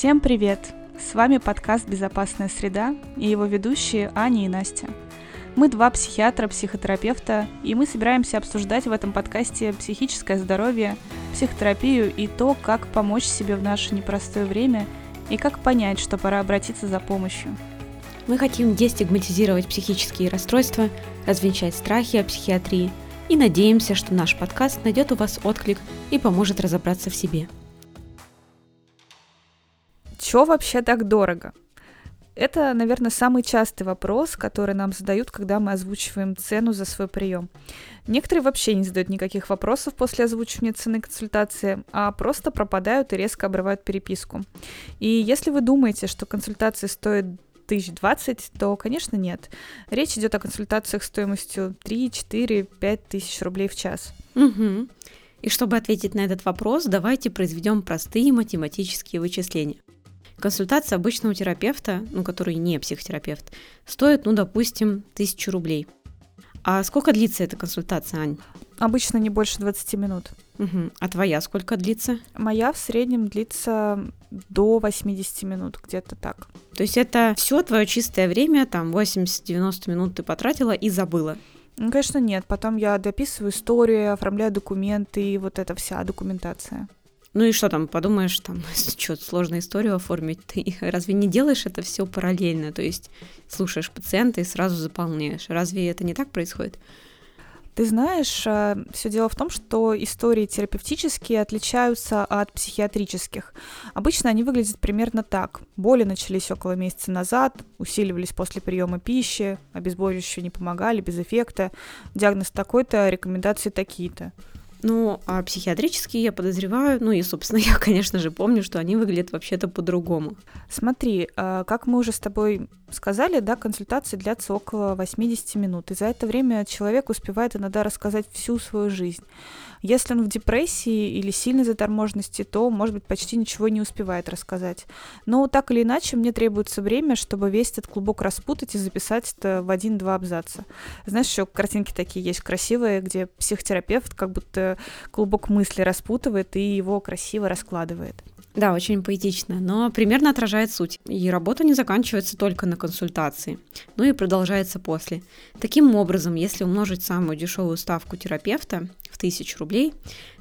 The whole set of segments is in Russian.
Всем привет! С вами подкаст «Безопасная среда» и его ведущие Аня и Настя. Мы два психиатра, психотерапевта, и мы собираемся обсуждать в этом подкасте психическое здоровье, психотерапию и то, как помочь себе в наше непростое время и как понять, что пора обратиться за помощью. Мы хотим дестигматизировать психические расстройства, развенчать страхи о психиатрии и надеемся, что наш подкаст найдет у вас отклик и поможет разобраться в себе. Чё вообще так дорого? Это, наверное, самый частый вопрос, который нам задают, когда мы озвучиваем цену за свой прием. Некоторые вообще не задают никаких вопросов после озвучивания цены консультации, а просто пропадают и резко обрывают переписку. И если вы думаете, что консультация стоит тысяч двадцать, то, конечно, нет. Речь идет о консультациях стоимостью 3, 4, 5 тысяч рублей в час. Угу. И чтобы ответить на этот вопрос, давайте произведем простые математические вычисления. Консультация обычного терапевта, ну, который не психотерапевт, стоит, ну, допустим, тысячу рублей. А сколько длится эта консультация, Ань? Обычно не больше 20 минут. Угу. А твоя сколько длится? Моя в среднем длится до 80 минут, где-то так. То есть это все твое чистое время, там 80-90 минут ты потратила и забыла? Ну, конечно, нет. Потом я дописываю историю, оформляю документы и вот эта вся документация. Ну и что там, подумаешь, там, что, сложную историю оформить, ты разве не делаешь это все параллельно? То есть слушаешь пациента и сразу заполняешь. Разве это не так происходит? Ты знаешь, э, все дело в том, что истории терапевтические отличаются от психиатрических. Обычно они выглядят примерно так. Боли начались около месяца назад, усиливались после приема пищи, обезболивающие не помогали, без эффекта. Диагноз такой-то, рекомендации такие-то. Ну, а психиатрические я подозреваю, ну и, собственно, я, конечно же, помню, что они выглядят вообще-то по-другому. Смотри, а, как мы уже с тобой сказали, да, консультации длятся около 80 минут, и за это время человек успевает иногда рассказать всю свою жизнь. Если он в депрессии или сильной заторможенности, то, может быть, почти ничего не успевает рассказать. Но так или иначе, мне требуется время, чтобы весь этот клубок распутать и записать это в один-два абзаца. Знаешь, еще картинки такие есть красивые, где психотерапевт как будто клубок мысли распутывает и его красиво раскладывает. Да, очень поэтично, но примерно отражает суть. И работа не заканчивается только на консультации, но и продолжается после. Таким образом, если умножить самую дешевую ставку терапевта в 1000 рублей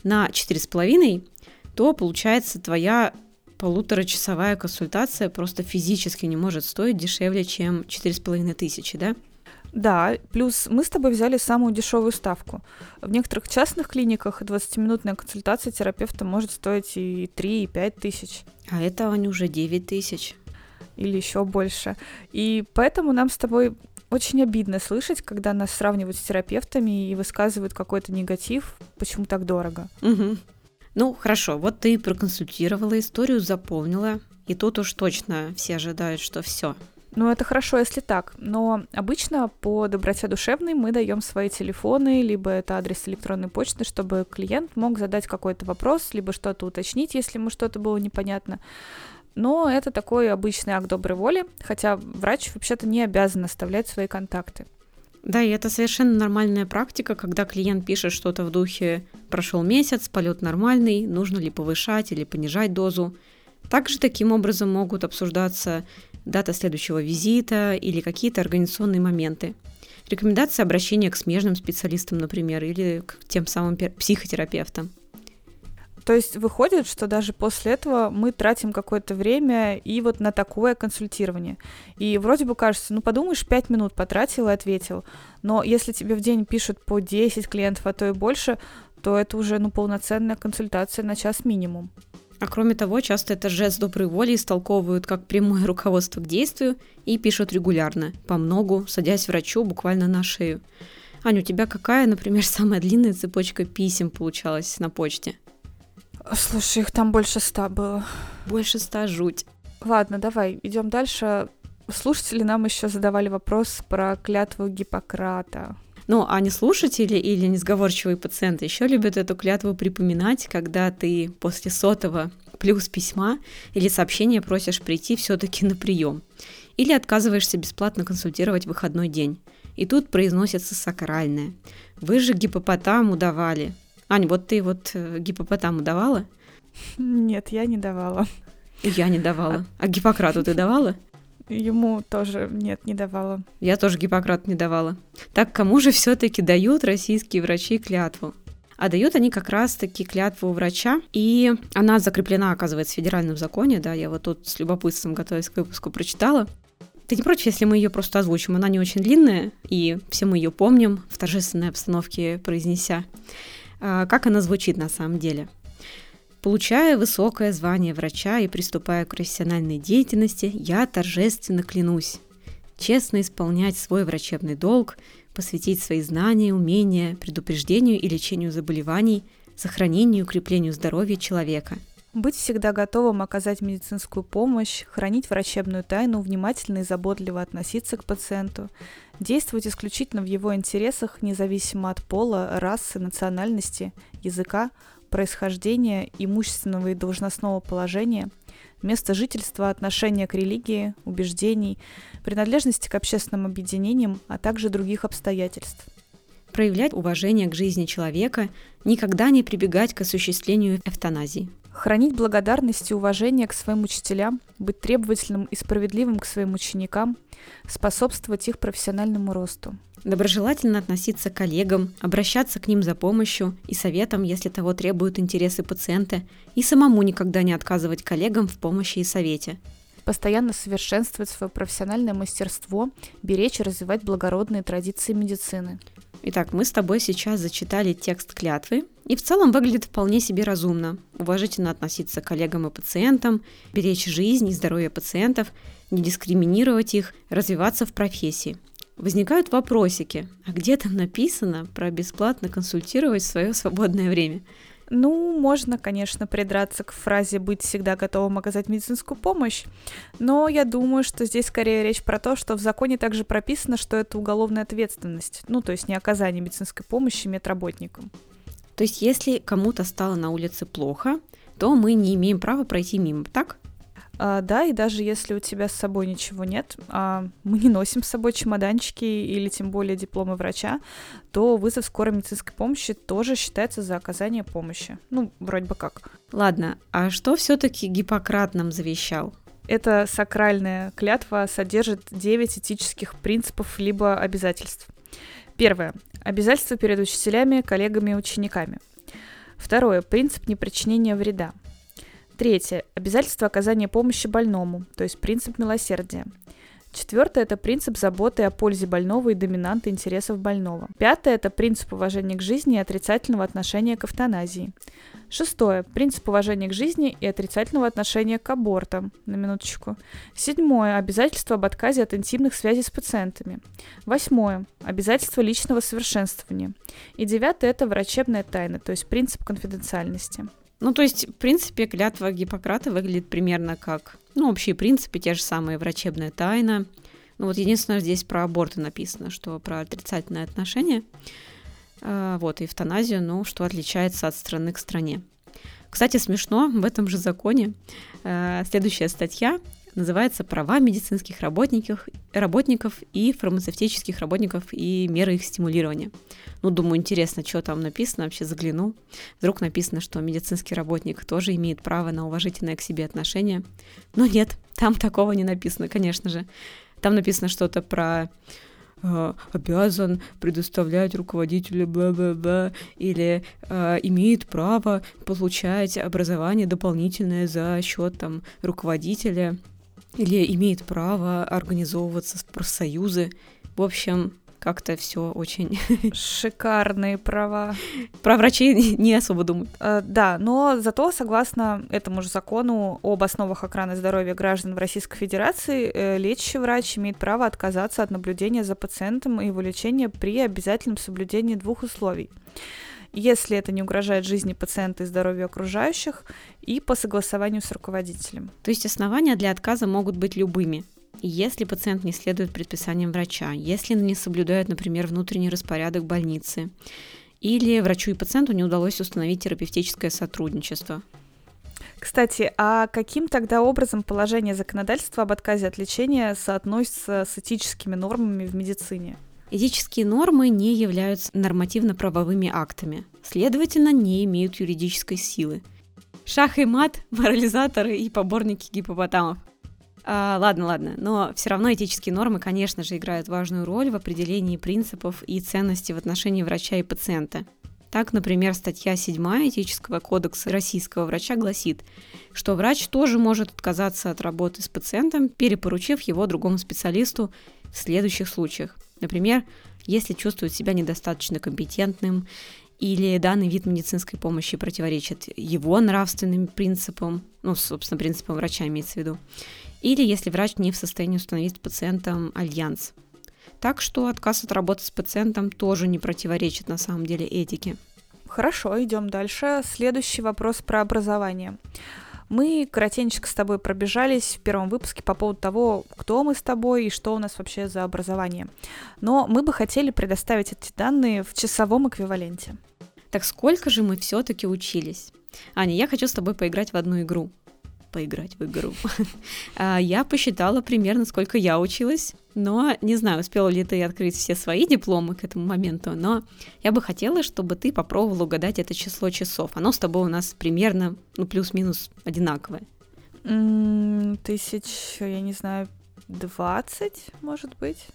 на 4,5, то получается твоя полуторачасовая консультация просто физически не может стоить дешевле, чем 4,5 тысячи, да? Да, плюс мы с тобой взяли самую дешевую ставку. В некоторых частных клиниках 20-минутная консультация терапевта может стоить и 3, и 5 тысяч. А это они уже 9 тысяч. Или еще больше. И поэтому нам с тобой очень обидно слышать, когда нас сравнивают с терапевтами и высказывают какой-то негатив, почему так дорого. Угу. Ну, хорошо, вот ты проконсультировала историю, заполнила, и тут уж точно все ожидают, что все, ну, это хорошо, если так. Но обычно по доброте душевной мы даем свои телефоны, либо это адрес электронной почты, чтобы клиент мог задать какой-то вопрос, либо что-то уточнить, если ему что-то было непонятно. Но это такой обычный акт доброй воли, хотя врач вообще-то не обязан оставлять свои контакты. Да, и это совершенно нормальная практика, когда клиент пишет что-то в духе «прошел месяц, полет нормальный, нужно ли повышать или понижать дозу». Также таким образом могут обсуждаться дата следующего визита или какие-то организационные моменты. Рекомендация обращения к смежным специалистам, например, или к тем самым психотерапевтам. То есть выходит, что даже после этого мы тратим какое-то время и вот на такое консультирование. И вроде бы кажется, ну подумаешь, 5 минут потратил и ответил. Но если тебе в день пишут по 10 клиентов, а то и больше, то это уже ну, полноценная консультация на час минимум. А кроме того, часто это жест доброй воли истолковывают как прямое руководство к действию и пишут регулярно, по многу, садясь врачу буквально на шею. Аня, у тебя какая, например, самая длинная цепочка писем получалась на почте? Слушай, их там больше ста было. Больше ста, жуть. Ладно, давай, идем дальше. Слушатели нам еще задавали вопрос про клятву Гиппократа. Ну, а не слушатели или несговорчивые пациенты еще любят эту клятву припоминать, когда ты после сотого плюс письма или сообщения просишь прийти все-таки на прием. Или отказываешься бесплатно консультировать в выходной день. И тут произносится сакральное. Вы же гипопотаму давали. Ань, вот ты вот э, гипопотаму давала? Нет, я не давала. Я не давала. А Гиппократу ты давала? Ему тоже нет, не давала. Я тоже Гиппократ не давала. Так кому же все-таки дают российские врачи клятву? А дают они как раз-таки клятву врача, и она закреплена, оказывается, в федеральном законе, да, я вот тут с любопытством, готовясь к выпуску, прочитала. Ты не против, если мы ее просто озвучим? Она не очень длинная, и все мы ее помним в торжественной обстановке произнеся. А, как она звучит на самом деле? Получая высокое звание врача и приступая к профессиональной деятельности, я торжественно клянусь честно исполнять свой врачебный долг, посвятить свои знания, умения предупреждению и лечению заболеваний, сохранению и укреплению здоровья человека. Быть всегда готовым оказать медицинскую помощь, хранить врачебную тайну, внимательно и заботливо относиться к пациенту, действовать исключительно в его интересах, независимо от пола, расы, национальности, языка, происхождения, имущественного и должностного положения, места жительства, отношения к религии, убеждений, принадлежности к общественным объединениям, а также других обстоятельств. Проявлять уважение к жизни человека, никогда не прибегать к осуществлению эвтаназии. Хранить благодарность и уважение к своим учителям, быть требовательным и справедливым к своим ученикам, способствовать их профессиональному росту. Доброжелательно относиться к коллегам, обращаться к ним за помощью и советом, если того требуют интересы пациента, и самому никогда не отказывать коллегам в помощи и совете. Постоянно совершенствовать свое профессиональное мастерство, беречь и развивать благородные традиции медицины. Итак, мы с тобой сейчас зачитали текст клятвы, и в целом выглядит вполне себе разумно. Уважительно относиться к коллегам и пациентам, беречь жизнь и здоровье пациентов, не дискриминировать их, развиваться в профессии. Возникают вопросики, а где там написано про бесплатно консультировать в свое свободное время? Ну, можно, конечно, придраться к фразе «быть всегда готовым оказать медицинскую помощь», но я думаю, что здесь скорее речь про то, что в законе также прописано, что это уголовная ответственность, ну, то есть не оказание медицинской помощи медработникам. То есть если кому-то стало на улице плохо, то мы не имеем права пройти мимо, так? А, да, и даже если у тебя с собой ничего нет, а мы не носим с собой чемоданчики или тем более дипломы врача, то вызов скорой медицинской помощи тоже считается за оказание помощи. Ну, вроде бы как. Ладно, а что все-таки Гиппократ нам завещал? Эта сакральная клятва содержит 9 этических принципов либо обязательств. Первое. Обязательство перед учителями, коллегами и учениками. Второе. Принцип непричинения вреда. Третье. Обязательство оказания помощи больному, то есть принцип милосердия. Четвертое – это принцип заботы о пользе больного и доминанты интересов больного. Пятое – это принцип уважения к жизни и отрицательного отношения к эвтаназии. Шестое – принцип уважения к жизни и отрицательного отношения к абортам. На минуточку. Седьмое – обязательство об отказе от интимных связей с пациентами. Восьмое – обязательство личного совершенствования. И девятое – это врачебная тайна, то есть принцип конфиденциальности. Ну, то есть, в принципе, клятва Гиппократа выглядит примерно как, ну, общие принципы, те же самые врачебная тайна. Ну, вот единственное, здесь про аборты написано, что про отрицательное отношение, э, вот, эвтаназию, ну, что отличается от страны к стране. Кстати, смешно, в этом же законе э, следующая статья называется «Права медицинских работников, работников и фармацевтических работников и меры их стимулирования». Ну, думаю, интересно, что там написано, вообще загляну. Вдруг написано, что медицинский работник тоже имеет право на уважительное к себе отношение. Но нет, там такого не написано, конечно же. Там написано что-то про э, обязан предоставлять руководителю бла-бла-бла или э, имеет право получать образование дополнительное за счет там руководителя или имеет право организовываться в профсоюзы. В общем, как-то все очень... Шикарные права. Про врачей не особо думают. Э, да, но зато, согласно этому же закону об основах охраны здоровья граждан в Российской Федерации, э, лечащий врач имеет право отказаться от наблюдения за пациентом и его лечения при обязательном соблюдении двух условий если это не угрожает жизни пациента и здоровью окружающих, и по согласованию с руководителем. То есть основания для отказа могут быть любыми. Если пациент не следует предписаниям врача, если не соблюдает, например, внутренний распорядок больницы, или врачу и пациенту не удалось установить терапевтическое сотрудничество. Кстати, а каким тогда образом положение законодательства об отказе от лечения соотносится с этическими нормами в медицине? Этические нормы не являются нормативно-правовыми актами, следовательно, не имеют юридической силы. Шах и мат, морализаторы и поборники гипопотамов. А, ладно, ладно, но все равно этические нормы, конечно же, играют важную роль в определении принципов и ценностей в отношении врача и пациента. Так, например, статья 7 Этического кодекса российского врача гласит, что врач тоже может отказаться от работы с пациентом, перепоручив его другому специалисту в следующих случаях. Например, если чувствует себя недостаточно компетентным или данный вид медицинской помощи противоречит его нравственным принципам, ну, собственно, принципам врача имеется в виду, или если врач не в состоянии установить с пациентом альянс. Так что отказ от работы с пациентом тоже не противоречит на самом деле этике. Хорошо, идем дальше. Следующий вопрос про образование. Мы коротенько с тобой пробежались в первом выпуске по поводу того, кто мы с тобой и что у нас вообще за образование. Но мы бы хотели предоставить эти данные в часовом эквиваленте. Так сколько же мы все-таки учились? Аня, я хочу с тобой поиграть в одну игру поиграть в игру. А, я посчитала примерно, сколько я училась, но не знаю, успела ли ты открыть все свои дипломы к этому моменту, но я бы хотела, чтобы ты попробовала угадать это число часов. Оно с тобой у нас примерно, ну, плюс-минус одинаковое. Тысяч, я не знаю, двадцать, может быть.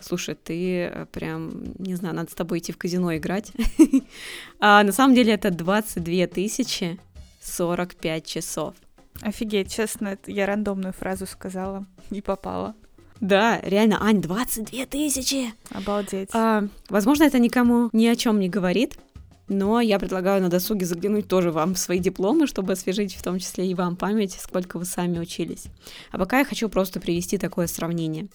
Слушай, ты э, прям, не знаю, надо с тобой идти в казино играть. а на самом деле это 22 тысячи 45 часов. Офигеть, честно, я рандомную фразу сказала, не попала. Да, реально, Ань, 22 тысячи! Обалдеть. А, возможно, это никому ни о чем не говорит, но я предлагаю на досуге заглянуть тоже вам в свои дипломы, чтобы освежить в том числе и вам память, сколько вы сами учились. А пока я хочу просто привести такое сравнение.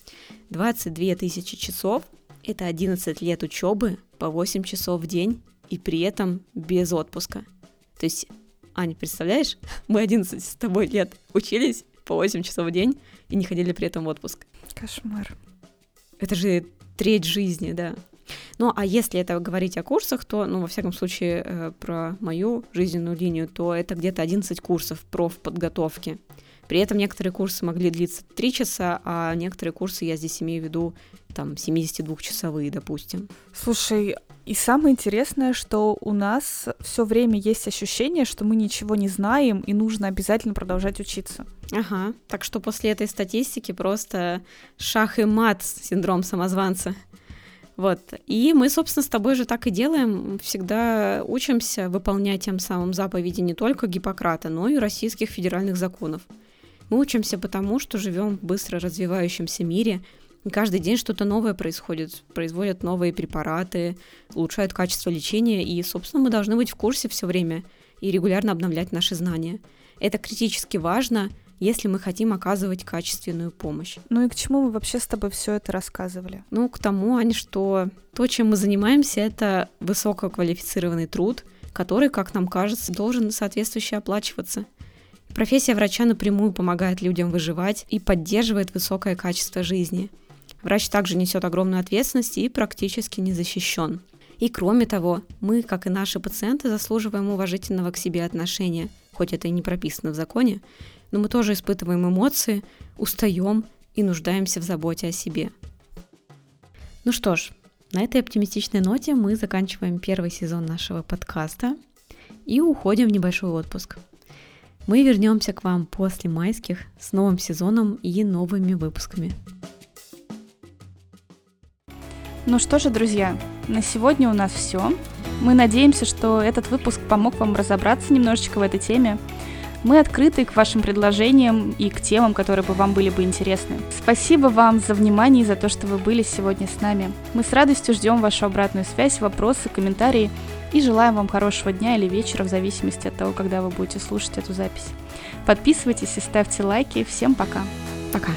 22 тысячи часов — это 11 лет учебы по 8 часов в день и при этом без отпуска. То есть Аня, представляешь, мы 11 с тобой лет учились по 8 часов в день и не ходили при этом в отпуск. Кошмар. Это же треть жизни, да. Ну, а если это говорить о курсах, то, ну, во всяком случае, э, про мою жизненную линию, то это где-то 11 курсов профподготовки. При этом некоторые курсы могли длиться 3 часа, а некоторые курсы, я здесь имею в виду, там, 72-часовые, допустим. Слушай, и самое интересное, что у нас все время есть ощущение, что мы ничего не знаем, и нужно обязательно продолжать учиться. Ага, так что после этой статистики просто шах и мат синдром самозванца. Вот. И мы, собственно, с тобой же так и делаем. Всегда учимся выполнять тем самым заповеди не только Гиппократа, но и российских федеральных законов. Мы учимся потому, что живем в быстро развивающемся мире – Каждый день что-то новое происходит, производят новые препараты, улучшают качество лечения, и, собственно, мы должны быть в курсе все время и регулярно обновлять наши знания. Это критически важно, если мы хотим оказывать качественную помощь. Ну и к чему мы вообще с тобой все это рассказывали? Ну, к тому, Аня, что то, чем мы занимаемся, это высококвалифицированный труд, который, как нам кажется, должен соответствующе оплачиваться. Профессия врача напрямую помогает людям выживать и поддерживает высокое качество жизни – Врач также несет огромную ответственность и практически не защищен. И кроме того, мы, как и наши пациенты, заслуживаем уважительного к себе отношения, хоть это и не прописано в законе, но мы тоже испытываем эмоции, устаем и нуждаемся в заботе о себе. Ну что ж, на этой оптимистичной ноте мы заканчиваем первый сезон нашего подкаста и уходим в небольшой отпуск. Мы вернемся к вам после майских с новым сезоном и новыми выпусками. Ну что же, друзья, на сегодня у нас все. Мы надеемся, что этот выпуск помог вам разобраться немножечко в этой теме. Мы открыты к вашим предложениям и к темам, которые бы вам были бы интересны. Спасибо вам за внимание и за то, что вы были сегодня с нами. Мы с радостью ждем вашу обратную связь, вопросы, комментарии и желаем вам хорошего дня или вечера в зависимости от того, когда вы будете слушать эту запись. Подписывайтесь и ставьте лайки. Всем пока. Пока.